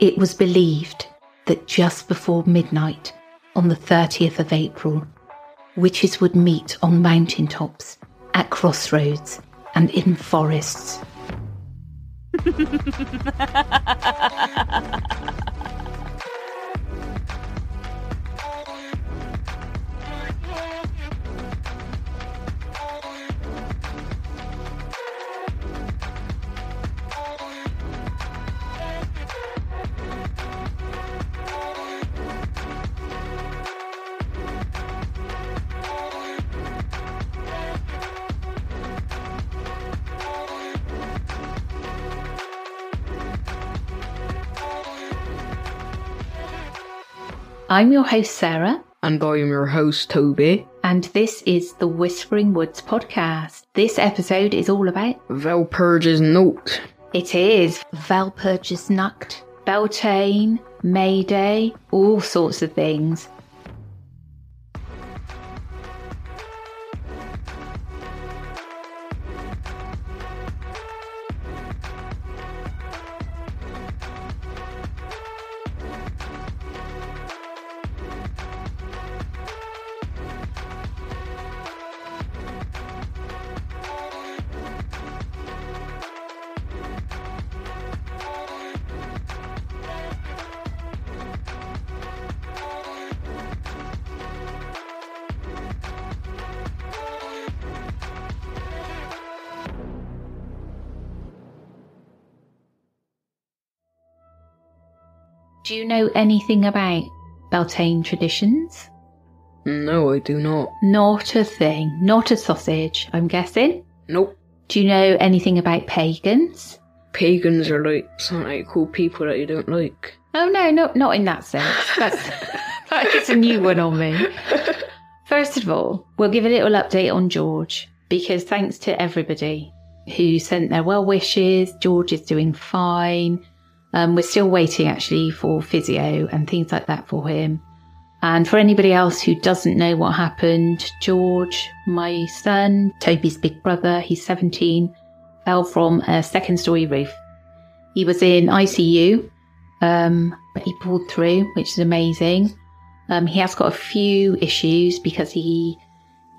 It was believed that just before midnight on the 30th of April, witches would meet on mountain tops, at crossroads, and in forests. I'm your host, Sarah, And I'm your host, Tobie. and this is the Whispering Woods podcast. This episode is all about Valpurge's note. it is Valpurgisnacht, Beltane, May Day, all sorts of things. Know anything about Beltane traditions? No, I do not. Not a thing. Not a sausage, I'm guessing. Nope. Do you know anything about pagans? Pagans are like some like cool people that you don't like. Oh no, no, not in that sense. That's that is a new one on me. First of all, we'll give a little update on George because thanks to everybody who sent their well wishes, George is doing fine. Um, we're still waiting actually for physio and things like that for him. And for anybody else who doesn't know what happened, George, my son, Tobie's big brother, he's 17, fell from a second story roof. He was in ICU, um, but he pulled through, which is amazing. Um, he has got a few issues because he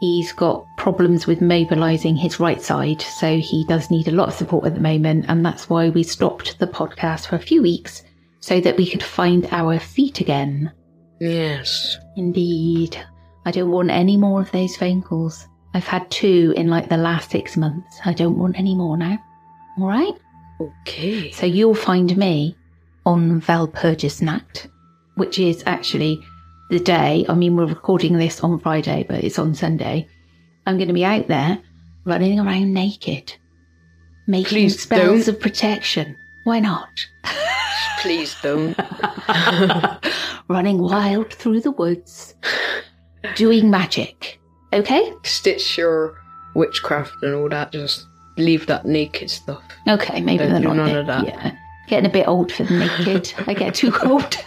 he's got problems with mobilizing his right side, so he does need a lot of support at the moment, and that's why we stopped the podcast for a few weeks so that we could find our feet again. Yes. Indeed. I don't want any more of those phone calls. I've had two in like the last six months. I don't want any more now. All right? Okay. So you'll find me on Valpurgisnacht, which is actually the day. I mean, we're recording this on Friday, but it's on Sunday. I'm going to be out there running around naked, making Please spells don't. of protection. Why not? Please don't. running wild through the woods, doing magic, Okay? Stitch your witchcraft and all that. Just leave that naked stuff. Okay, maybe Don't they're not none of that. Yeah. Getting a bit old for the naked. I get too old.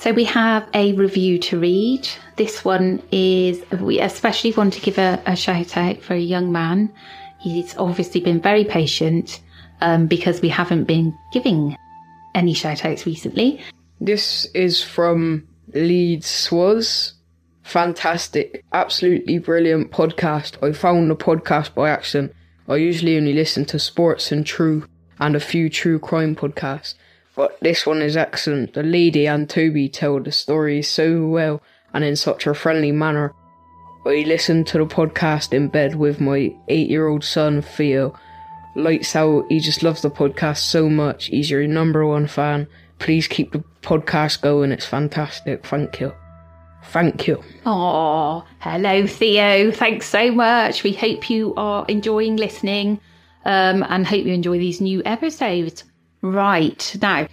So we have a review to read. This one is we especially want to give a, a shout out for a young man. He's obviously been very patient um, because we haven't been giving any shout outs recently. This is from Leeds Swaz. Fantastic, absolutely brilliant podcast. I found the podcast by accident. I usually only listen to sports and true and a few true crime podcasts, but this one is excellent. The lady and Tobie tell the story so well and in such a friendly manner. I listened to the podcast in bed with my eight year old son, Theo. Lights out, he just loves the podcast so much. He's your number one fan. Please keep the podcast going, it's fantastic. Thank you. Thank you. Oh, hello, Theo. Thanks so much. We hope you are enjoying listening um, and hope you enjoy these new episodes. Right, now,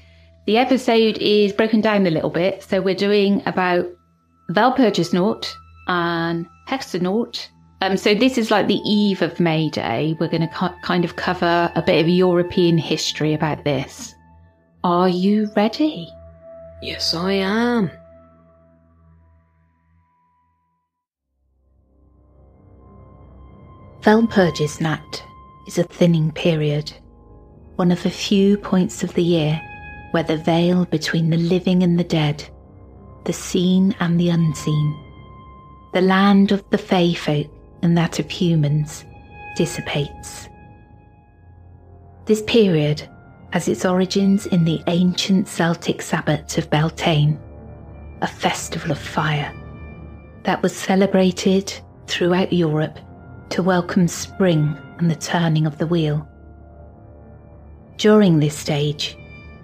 the episode is broken down a little bit. So we're doing about Valpurgisnaut and Hexanaut. Um, so this is like the eve of May Day. We're going to kind of cover a bit of European history about this. Are you ready? Yes, I am. Valpurgisnacht is a thinning period, one of the few points of the year where the veil between the living and the dead, the seen and the unseen, the land of the fey folk and that of humans, dissipates. This period has its origins in the ancient Celtic Sabbat of Beltane, a festival of fire that was celebrated throughout Europe to welcome spring and the turning of the wheel. During this stage,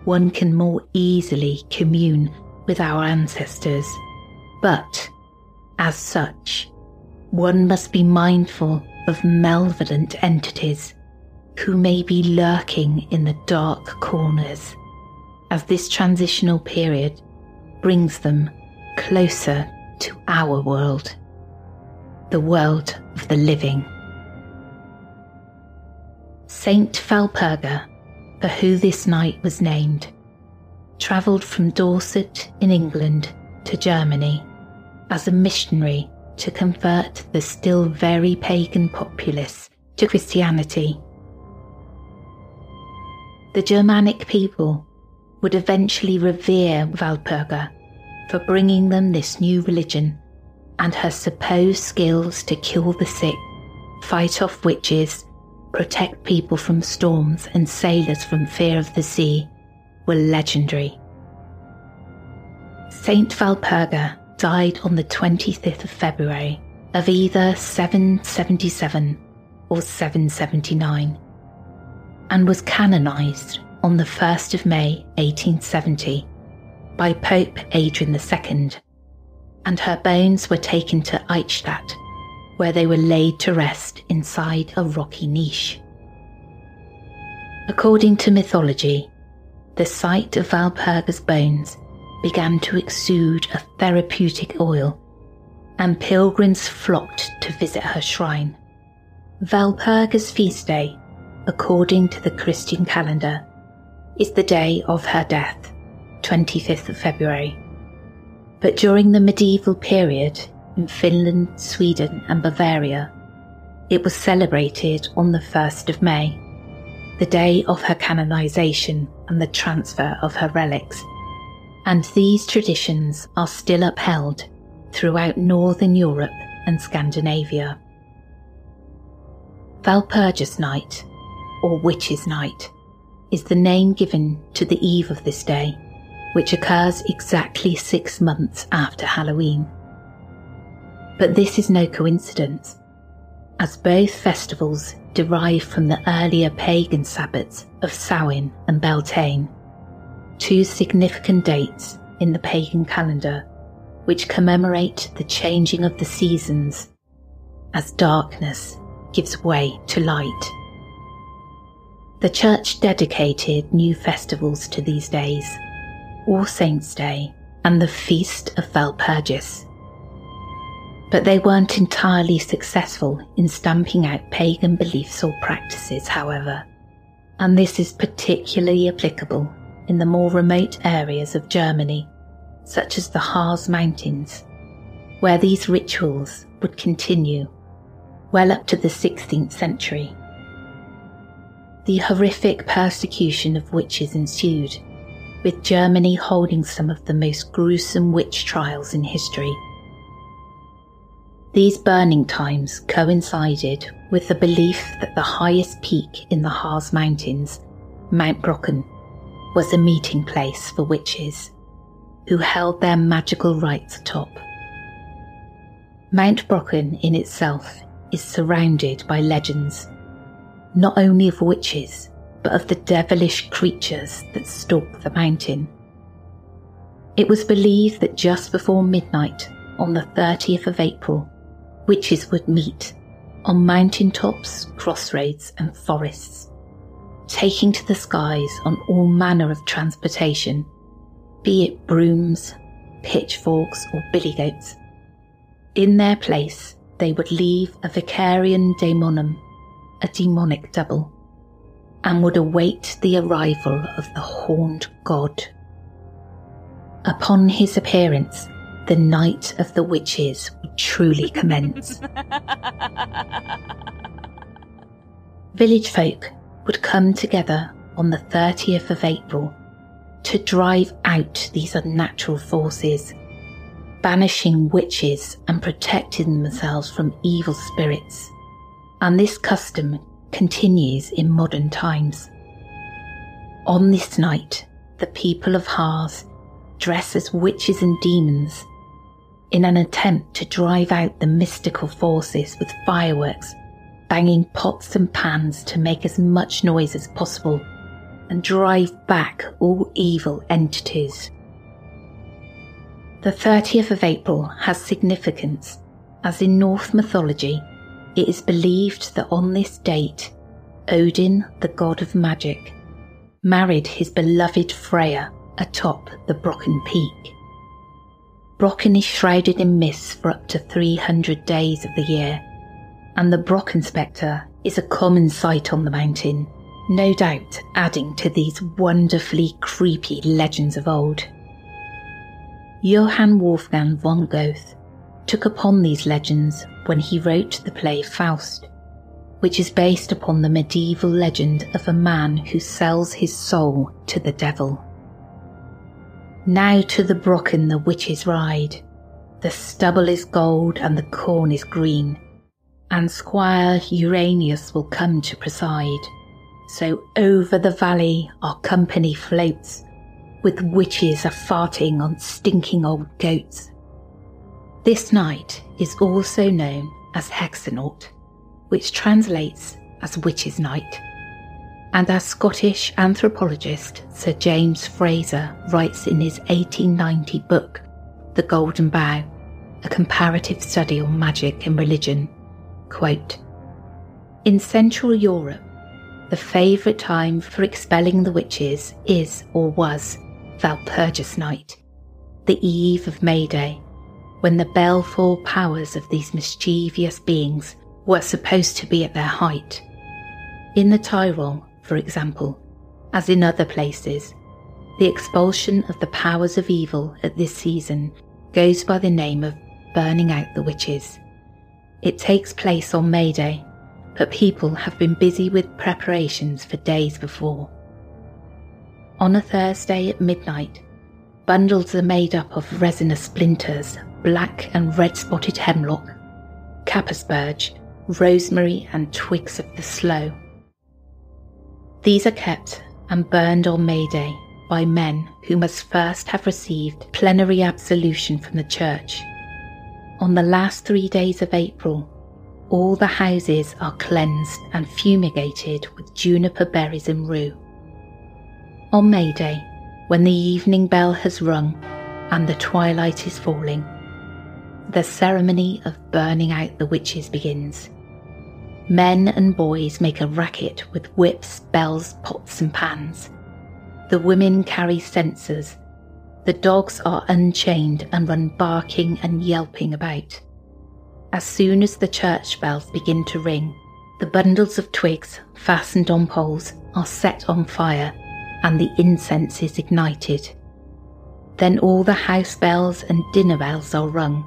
one can more easily commune with our ancestors, but as such, one must be mindful of malevolent entities who may be lurking in the dark corners as this transitional period brings them closer to our world the world of the living. Saint Valperga, for who this night was named, travelled from Dorset in England to Germany as a missionary to convert the still very pagan populace to Christianity. The Germanic people would eventually revere Valperga for bringing them this new religion and her supposed skills to cure the sick, fight off witches, protect people from storms and sailors from fear of the sea were legendary. Saint Valperga died on the 25th of February of either 777 or 779 and was canonized on the 1st of May 1870 by Pope Adrian II and her bones were taken to Eichstätt, where they were laid to rest inside a rocky niche. According to mythology, the site of Valperga's bones began to exude a therapeutic oil, and pilgrims flocked to visit her shrine. Valperga's feast day, according to the Christian calendar, is the day of her death, 25th of February. But during the medieval period in Finland, Sweden, and Bavaria, it was celebrated on the 1st of May, the day of her canonization and the transfer of her relics. And these traditions are still upheld throughout Northern Europe and Scandinavia. Valpurgis Night, or Witches' Night, is the name given to the eve of this day which occurs exactly six months after Halloween. But this is no coincidence, as both festivals derive from the earlier pagan Sabbats of Samhain and Beltane, two significant dates in the pagan calendar which commemorate the changing of the seasons as darkness gives way to light. The church dedicated new festivals to these days all Saints' Day, and the Feast of Valpurgis. But they weren't entirely successful in stamping out pagan beliefs or practices, however, and this is particularly applicable in the more remote areas of Germany, such as the Harz Mountains, where these rituals would continue well up to the 16th century. The horrific persecution of witches ensued, with Germany holding some of the most gruesome witch trials in history. These burning times coincided with the belief that the highest peak in the Harz Mountains, Mount Brocken, was a meeting place for witches who held their magical rites atop. Mount Brocken in itself is surrounded by legends, not only of witches, but of the devilish creatures that stalk the mountain. It was believed that just before midnight on the 30th of April, witches would meet on mountain tops, crossroads, and forests, taking to the skies on all manner of transportation, be it brooms, pitchforks, or billy goats. In their place, they would leave a vicarian daemonum, a demonic double, and would await the arrival of the horned god. Upon his appearance, the night of the witches would truly commence. Village folk would come together on the 30th of April to drive out these unnatural forces, banishing witches and protecting themselves from evil spirits. And this custom continues in modern times. On this night, the people of Harz dress as witches and demons in an attempt to drive out the mystical forces with fireworks, banging pots and pans to make as much noise as possible and drive back all evil entities. The 30th of April has significance, as in Norse mythology, it is believed that on this date, Odin, the god of magic, married his beloved Freya atop the Brocken Peak. Brocken is shrouded in mist for up to 300 days of the year, and the Brocken Spectre is a common sight on the mountain, no doubt adding to these wonderfully creepy legends of old. Johann Wolfgang von Goethe took upon these legends when he wrote the play Faust, which is based upon the medieval legend of a man who sells his soul to the devil. Now to the Brocken the witches ride. The stubble is gold and the corn is green, and Squire Uranius will come to preside. So over the valley our company floats, with witches a farting on stinking old goats. This night is also known as Hexennacht, which translates as Witches' Night and as Scottish anthropologist Sir James Frazer writes in his 1890 book, The Golden Bough, a comparative study on magic and religion, quote, In Central Europe, the favourite time for expelling the witches is or was Valpurgis Night, the eve of May Day, when the baleful powers of these mischievous beings were supposed to be at their height. In the Tyrol, for example, as in other places, the expulsion of the powers of evil at this season goes by the name of burning out the witches. It takes place on May Day, but people have been busy with preparations for days before. On a Thursday at midnight, bundles are made up of resinous splinters, black and red spotted hemlock, caper-spurge, rosemary, and twigs of the sloe. These are kept and burned on May Day by men who must first have received plenary absolution from the church. On the last three days of April, all the houses are cleansed and fumigated with juniper berries and rue. On May Day, when the evening bell has rung and the twilight is falling, the ceremony of burning out the witches begins. Men and boys make a racket with whips, bells, pots, and pans. The women carry censers. The dogs are unchained and run barking and yelping about. As soon as the church bells begin to ring, the bundles of twigs fastened on poles are set on fire and the incense is ignited. Then all the house bells and dinner bells are rung.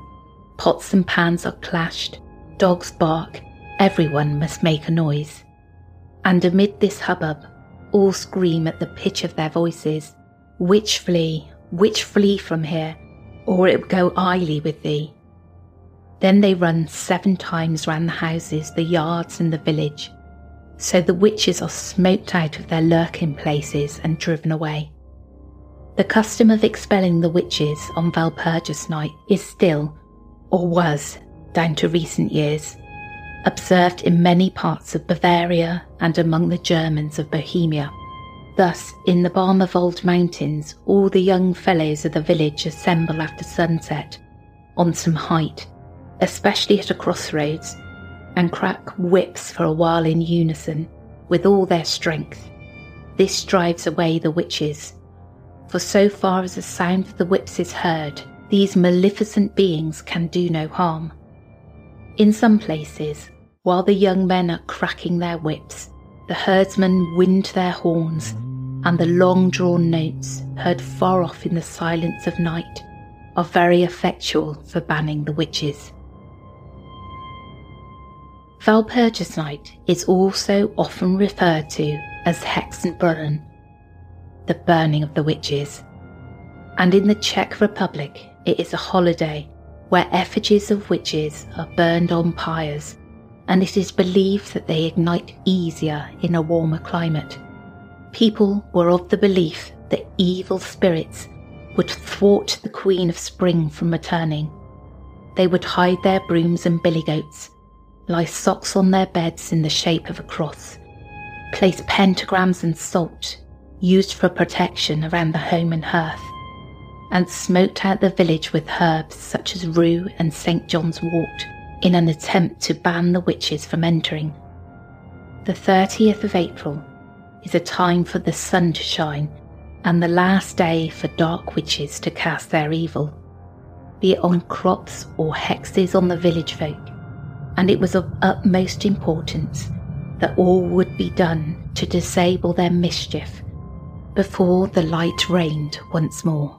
Pots and pans are clashed, dogs bark, everyone must make a noise. And amid this hubbub, all scream at the pitch of their voices, Witch flee, witch flee from here, or it will go illy with thee. Then they run seven times round the houses, the yards, and the village. So the witches are smoked out of their lurking places and driven away. The custom of expelling the witches on Valpurgis night is still, or was, down to recent years, observed in many parts of Bavaria and among the Germans of Bohemia. Thus, in the Böhmerwald Mountains, all the young fellows of the village assemble after sunset on some height especially at a crossroads, and crack whips for a while in unison with all their strength. This drives away the witches, for so far as the sound of the whips is heard, these maleficent beings can do no harm. In some places, while the young men are cracking their whips, the herdsmen wind their horns, and the long drawn notes, heard far off in the silence of night, are very effectual for banning the witches. Walpurgis night is also often referred to as Hexenbrennen, the burning of the witches. And in the Czech Republic, it is a holiday where effigies of witches are burned on pyres, and it is believed that they ignite easier in a warmer climate. People were of the belief that evil spirits would thwart the Queen of Spring from returning. They would hide their brooms and billy goats lie socks on their beds in the shape of a cross, place pentagrams and salt used for protection around the home and hearth, and smoked out the village with herbs such as rue and St. John's wort in an attempt to ban the witches from entering. The 30th of April is a time for the sun to shine and the last day for dark witches to cast their evil, be it on crops or hexes on the village folk and it was of utmost importance that all would be done to disable their mischief before the light reigned once more.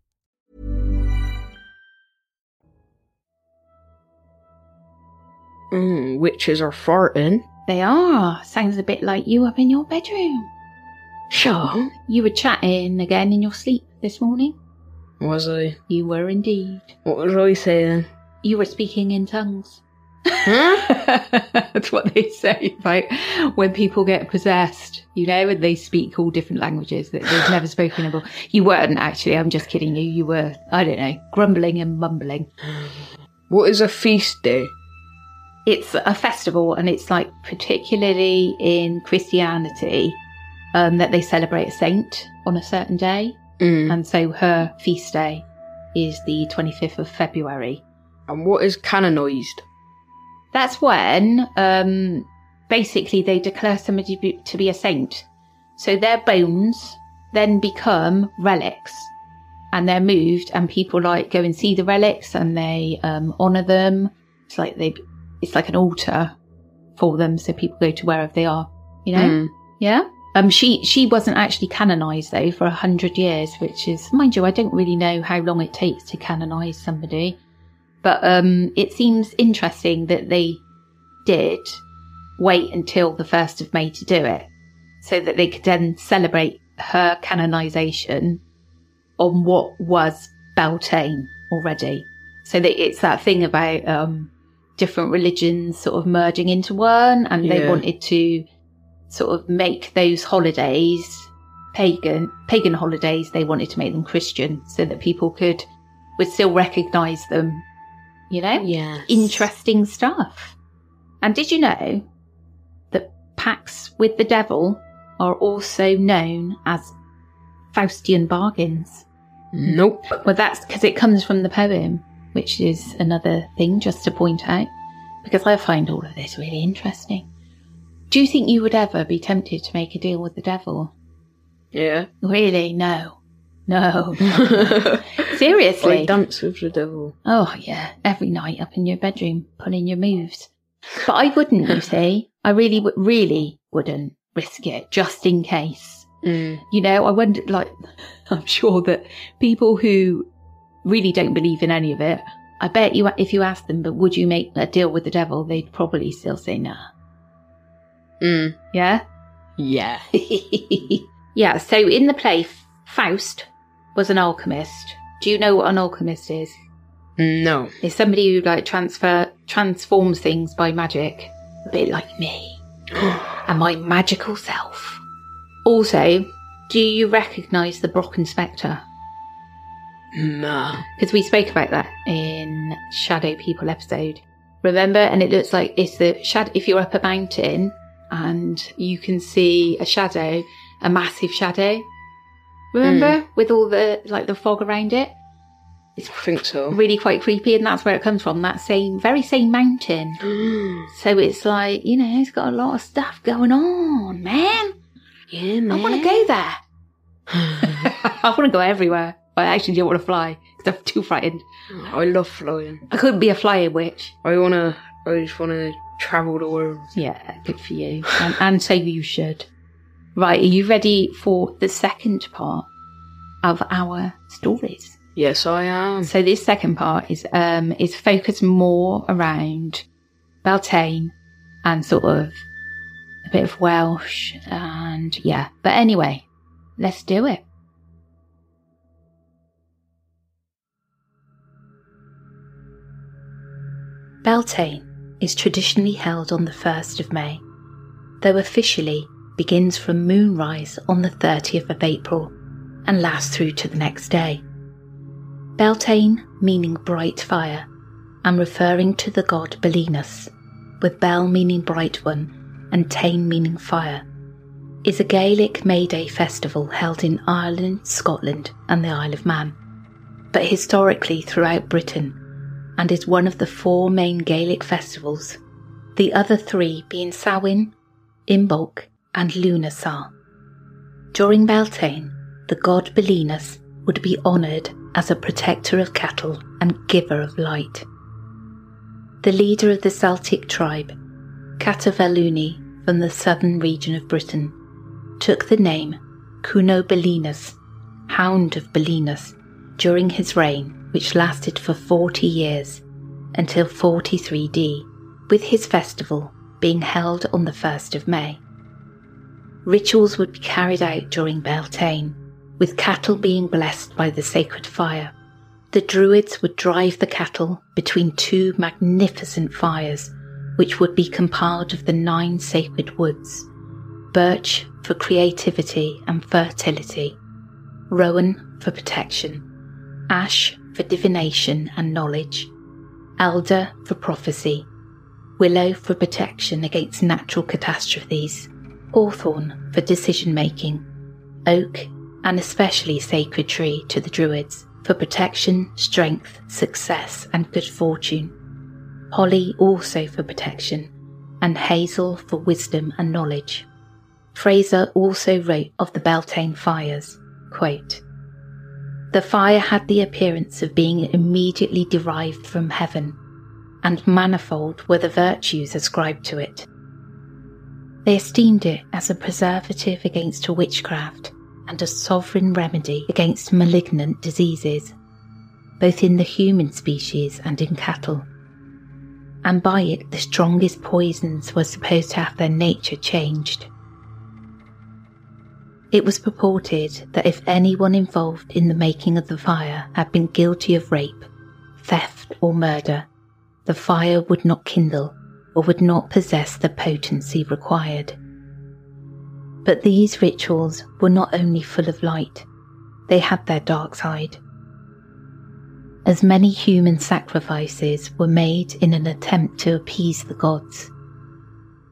Mm, witches are farting. They are. Sounds a bit like you up in your bedroom. Sure. You were chatting again in your sleep this morning. Was I? You were indeed. What was I saying? You were speaking in tongues. Huh? That's what they say about when people get possessed, you know, and they speak all different languages that they've never spoken before. You weren't actually, I'm just kidding you. You were, I don't know, grumbling and mumbling. What is a feast day? It's a festival, and it's like particularly in Christianity um, that they celebrate a saint on a certain day. Mm. And so her feast day is the 25th of February. And what is canonized? That's when um, basically they declare somebody to be, a saint. So their bones then become relics and they're moved and people like go and see the relics and they um, honor them. It's like they, it's like an altar for them. So people go to wherever they are, you know? Mm. Yeah. Um, she she wasn't actually canonized though for a hundred years, which is, mind you, I don't really know how long it takes to canonize somebody, but um, it seems interesting that they did wait until the first of May to do it, so that they could then celebrate her canonization on what was Beltane already. So that it's that thing about um, different religions sort of merging into one, and they Yeah. wanted to sort of make those holidays pagan pagan holidays. They wanted to make them Christian so that people could would still recognise them. You know, Yeah. interesting stuff. And did you know that pacts with the devil are also known as Faustian bargains? Nope. Well, that's because it comes from the poem, which is another thing just to point out, because I find all of this really interesting. Do you think you would ever be tempted to make a deal with the devil? Yeah. Really? No. No. Seriously? dance with the devil. Oh, yeah. Every night up in your bedroom, pulling your moves. But I wouldn't, you see. I really, w- really wouldn't risk it just in case. Mm. You know, I wonder, like, I'm sure that people who really don't believe in any of it, I bet you, if you ask them, but would you make a deal with the devil, they'd probably still say nah. Mm. Yeah? Yeah. yeah, so in the play, Faust was an alchemist. Do you know what an alchemist is? No. It's somebody who like transfer transforms things by magic, a bit like me and my magical self. Also, do you recognise the Brocken Spectre? Nah. Because we spoke about that in Shadow People episode. Remember? And it looks like it's the shadow. If you're up a mountain and you can see a shadow, a massive shadow. Remember? Mm. With all the like the fog around it. I think so. Really quite creepy, and that's where it comes from. That same, very same mountain. So it's like, you know, it's got a lot of stuff going on, man. yeah, man. I want to go there. I want to go everywhere. I actually don't want to fly because I'm too frightened. I love flying. I couldn't be a flying witch. I wanna. I just wanna travel the world. Yeah, good for you. And, and so you should. Right, are you ready for the second part of our stories? Yes, I am. So this second part is um is focused more around Beltane and sort of a bit of Welsh and yeah. But anyway, let's do it. Beltane is traditionally held on the 1st of May, though officially begins from moonrise on the 30th of April and lasts through to the next day. Beltane meaning bright fire and referring to the god Belinus, with Bel meaning bright one and Tane meaning fire, is a Gaelic May Day festival held in Ireland, Scotland, and the Isle of Man, but historically throughout Britain, and is one of the four main Gaelic festivals, the other three being Samhain, Imbolc, and Lughnasadh. During Beltane, the god Belinus would be honoured as a protector of cattle and giver of light. The leader of the Celtic tribe, Catuvellauni from the southern region of Britain, took the name Cuno Belinus, Hound of Belinus, during his reign, which lasted for 40 years until 43D, with his festival being held on the 1st of May. Rituals would be carried out during Beltane, with cattle being blessed by the sacred fire. The Druids would drive the cattle between two magnificent fires, which would be compiled of the nine sacred woods birch for creativity and fertility, rowan for protection, ash for divination and knowledge, elder for prophecy, willow for protection against natural catastrophes, hawthorn for decision making, oak, and especially sacred tree to the Druids for protection, strength, success, and good fortune, holly also for protection, and hazel for wisdom and knowledge. Frazer also wrote of the Beltane fires, quote, The fire had the appearance of being immediately derived from heaven, and manifold were the virtues ascribed to it. They esteemed it as a preservative against witchcraft and a sovereign remedy against malignant diseases, both in the human species and in cattle. And by it, the strongest poisons were supposed to have their nature changed. It was purported that if anyone involved in the making of the fire had been guilty of rape, theft, or murder, the fire would not kindle or would not possess the potency required. But these rituals were not only full of light, they had their dark side. As many human sacrifices were made in an attempt to appease the gods.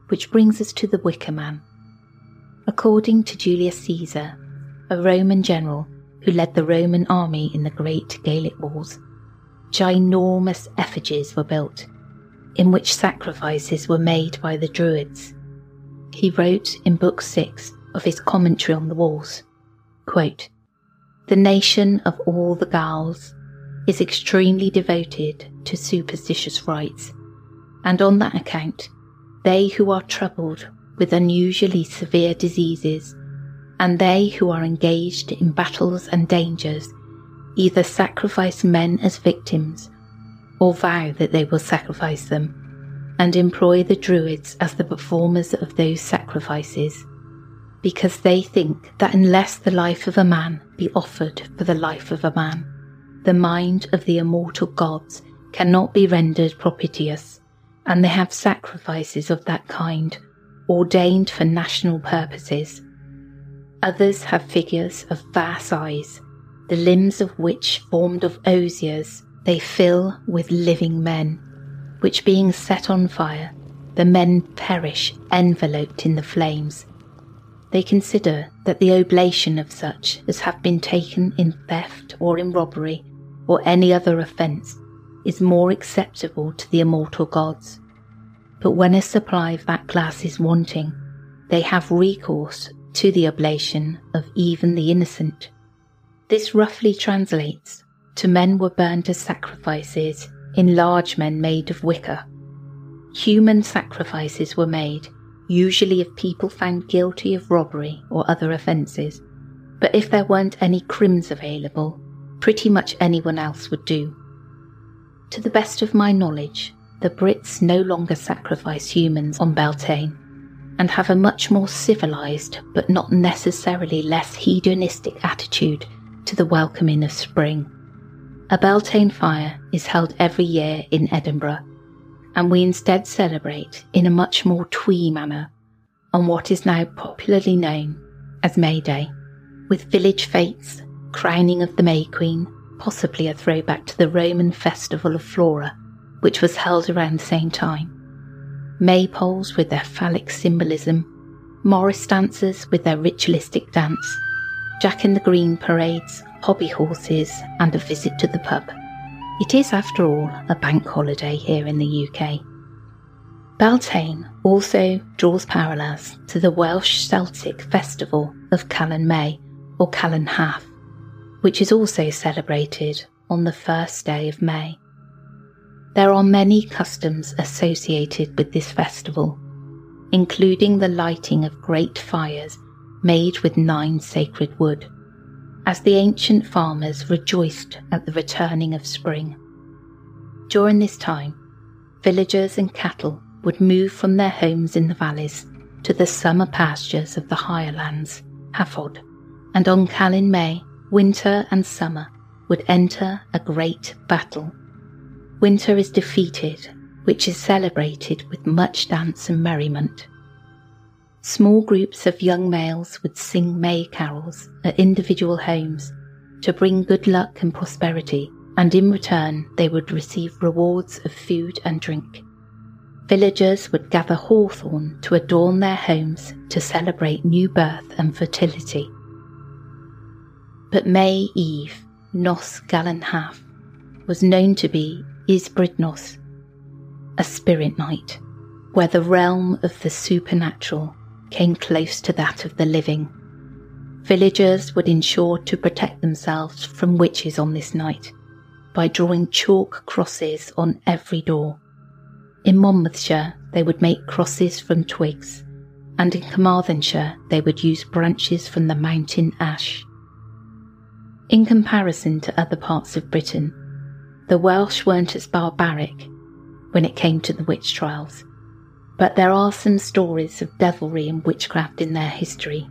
Which brings us to the Wicker Man. According to Julius Caesar, a Roman general who led the Roman army in the Great Gallic Wars, ginormous effigies were built in which sacrifices were made by the Druids. He wrote in Book 6 of his commentary on the walls quote, The nation of all the Gauls is extremely devoted to superstitious rites, and on that account, they who are troubled with unusually severe diseases, and they who are engaged in battles and dangers, either sacrifice men as victims or vow that they will sacrifice them, and employ the Druids as the performers of those sacrifices, because they think that unless the life of a man be offered for the life of a man, the mind of the immortal gods cannot be rendered propitious, and they have sacrifices of that kind ordained for national purposes. Others have figures of vast size, the limbs of which, formed of osiers, they fill with living men, which being set on fire, the men perish enveloped in the flames. They consider that the oblation of such as have been taken in theft or in robbery or any other offence is more acceptable to the immortal gods. But when a supply of that glass is wanting, they have recourse to the oblation of even the innocent. This roughly translates to men were burned as sacrifices in large men made of wicker. Human sacrifices were made, usually of people found guilty of robbery or other offences, but if there weren't any crims available, pretty much anyone else would do. To the best of my knowledge, the Brits no longer sacrifice humans on Beltane and have a much more civilised but not necessarily less hedonistic attitude to the welcoming of spring. A Beltane fire is held every year in Edinburgh, and we instead celebrate in a much more twee manner on what is now popularly known as May Day, with village fetes, crowning of the May Queen, possibly a throwback to the Roman festival of Flora, which was held around the same time, maypoles with their phallic symbolism, Morris dancers with their ritualistic dance, Jack in the Green parades, hobby horses, and a visit to the pub. It is, after all, a bank holiday here in the UK. Beltane also draws parallels to the Welsh Celtic festival of Calan Mai or Calan Haf, which is also celebrated on the first day of May. There are many customs associated with this festival, including the lighting of great fires made with nine sacred wood as the ancient farmers rejoiced at the returning of spring. During this time, villagers and cattle would move from their homes in the valleys to the summer pastures of the higher lands, Hafod, and on Calan Mai, winter and summer would enter a great battle. Winter is defeated, which is celebrated with much dance and merriment. Small groups of young males would sing May carols at individual homes to bring good luck and prosperity, and in return they would receive rewards of food and drink. Villagers would gather hawthorn to adorn their homes to celebrate new birth and fertility. But May Eve, Nos Galan was known to be Ysbrydnos, a spirit night, where the realm of the supernatural came close to that of the living. Villagers would ensure to protect themselves from witches on this night by drawing chalk crosses on every door. In Monmouthshire, they would make crosses from twigs, and in Carmarthenshire they would use branches from the mountain ash. In comparison to other parts of Britain, the Welsh weren't as barbaric when it came to the witch trials, but there are some stories of devilry and witchcraft in their history.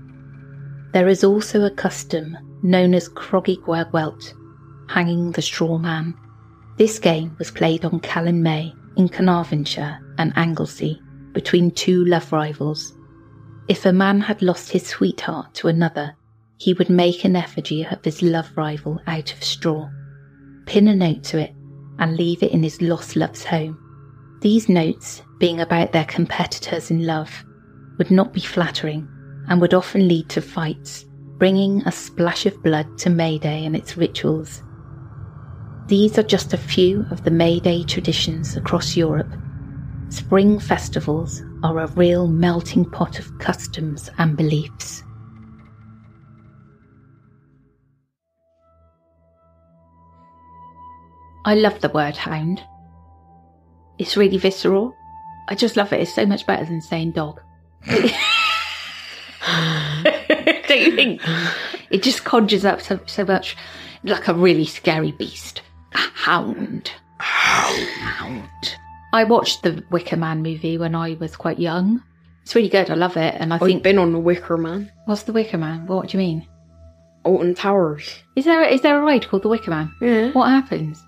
There is also a custom known as Croggy Gwelwelt, hanging the straw man. This game was played on Calan Mai in Carnarvonshire and Anglesey between two love rivals. If a man had lost his sweetheart to another, he would make an effigy of his love rival out of straw, pin a note to it, and leave it in his lost love's home. These notes, being about their competitors in love, would not be flattering and would often lead to fights, bringing a splash of blood to May Day and its rituals. These are just a few of the May Day traditions across Europe. Spring festivals are a real melting pot of customs and beliefs. I love the word hound. It's really visceral. I just love it. It's so much better than saying dog. Don't you think? It just conjures up so, so much like a really scary beast. A hound. Hound. I watched the Wicker Man movie when I was quite young. It's really good. I love it. And I oh, I've think. been on the Wicker Man. What's the Wicker Man? What do you mean? Alton Towers. Is there is there a ride called the Wicker Man? Yeah. What happens?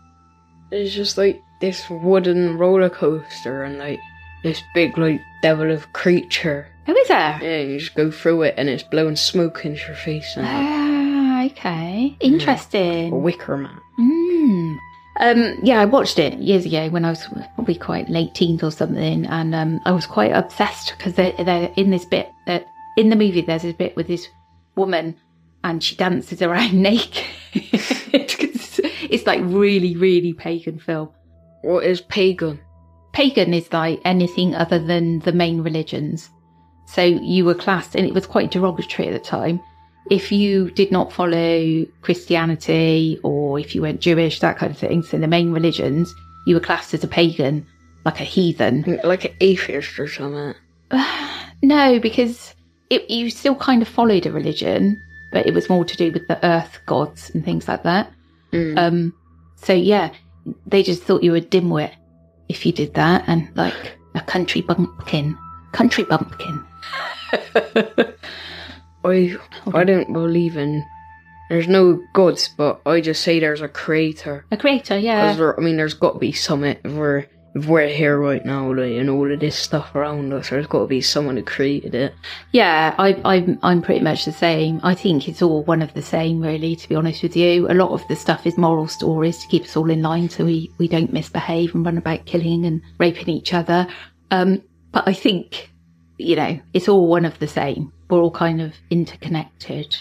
It's just like this wooden roller coaster and like this big like devil of creature. Who is there? Yeah, you just go through it and it's blowing smoke into your face and Ah, okay. Interesting. a wicker man. Mm. Um, yeah, I watched it years ago when I was probably quite late teens or something, and um, I was quite obsessed because they're, they're in this bit. That in the movie, there's this bit with this woman, and she dances around naked. It's, like really, really pagan film. What is pagan? Pagan is like anything other than the main religions. So you were classed, and it was quite derogatory at the time. If you did not follow Christianity or if you weren't Jewish, that kind of thing, so the main religions, you were classed as a pagan, like a heathen. Like an atheist or something. No, because it, you still kind of followed a religion, but it was more to do with the earth gods and things like that. Um, so yeah, they just thought you were a dimwit if you did that, and like a country bumpkin, country bumpkin. I I don't believe in. There's no gods, but I just say there's a creator. A creator, yeah. there, I mean, there's got to be something. If we're here right now, like, and all of this stuff around us, there's got to be someone who created it. Yeah, I, I'm I'm pretty much the same. I think it's all one of the same, really. To be honest with you, a lot of the stuff is moral stories to keep us all in line, so we we don't misbehave and run about killing and raping each other. Um, but I think, you know, it's all one of the same. We're all kind of interconnected,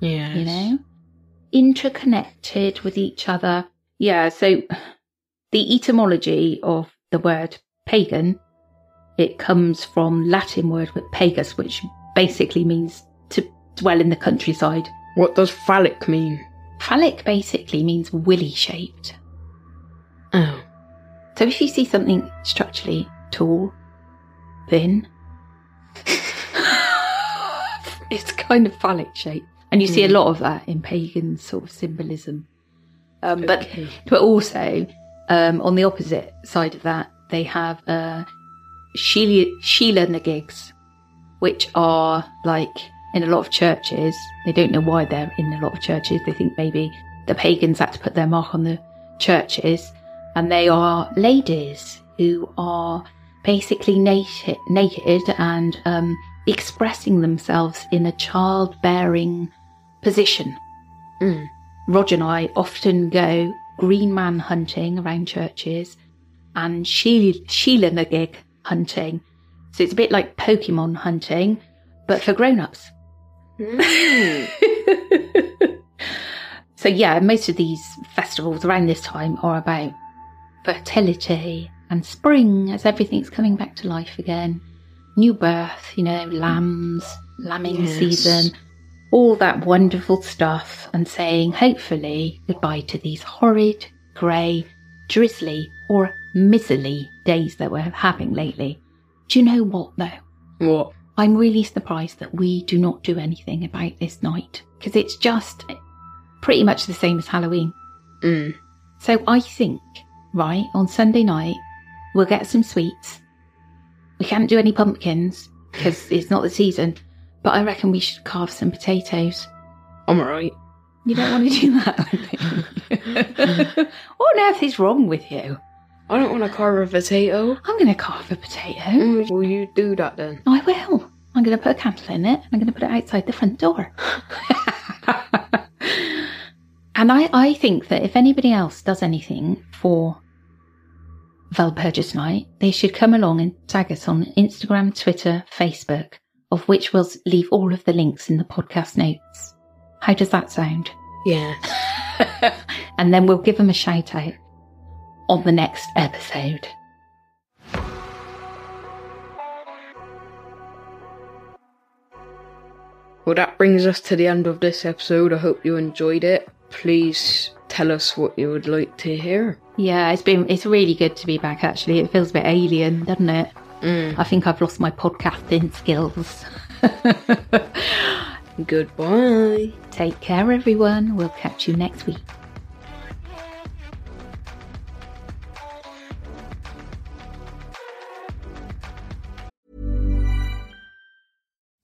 Yeah. you know, interconnected with each other. Yeah. So the etymology of the word pagan, it comes from Latin word with pagus, which basically means to dwell in the countryside. What does phallic mean? Phallic basically means willy shaped. Oh. So if you see something structurally tall, thin, it's kind of phallic shaped. And you see a lot of that in pagan sort of symbolism. Um, Okay. But but also um, on the opposite side of that, they have uh, Sheila, Sheela na gigs, which are like in a lot of churches. They don't know why they're in a lot of churches. They think maybe the pagans had to put their mark on the churches, and they are ladies who are basically naked, naked and um, expressing themselves in a childbearing position. Roger and I often go green man hunting around churches and Sheila, Sheela na gig hunting. So it's a bit like Pokemon hunting, but for grown ups. Hmm. so, yeah, most of these festivals around this time are about fertility and spring as everything's coming back to life again. New birth, you know, lambs, lambing Yes. season, all that wonderful stuff, and saying hopefully goodbye to these horrid, grey, drizzly, or miserly days that we're having lately. Do you know what though? What? I'm really surprised that we do not do anything about this night because it's just pretty much the same as Halloween. Mm. So I think, right, on Sunday night, we'll get some sweets. We can't do any pumpkins because it's not the season, but I reckon we should carve some potatoes. I'm alright. You don't want to do that? what on earth is wrong with you? I don't want to carve a potato. I'm going to carve a potato. Mm, Will you do that then? I will. I'm going to put a candle in it. I'm going to put it outside the front door. and I, I think that if anybody else does anything for Walpurgis Night, they should come along and tag us on Instagram, Twitter, Facebook, of which we'll leave all of the links in the podcast notes. How does that sound? Yeah. and then we'll give them a shout out on the next episode. Well, that brings us to the end of this episode. I hope you enjoyed it. Please tell us what you would like to hear. Yeah, it's been it's really good to be back actually. It feels a bit alien, doesn't it? Mm. I think I've lost my podcasting skills. Goodbye. Take care everyone. We'll catch you next week.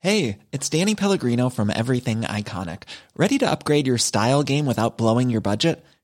Hey, it's Danny Pellegrino from Everything Iconic. Ready to upgrade your style game without blowing your budget?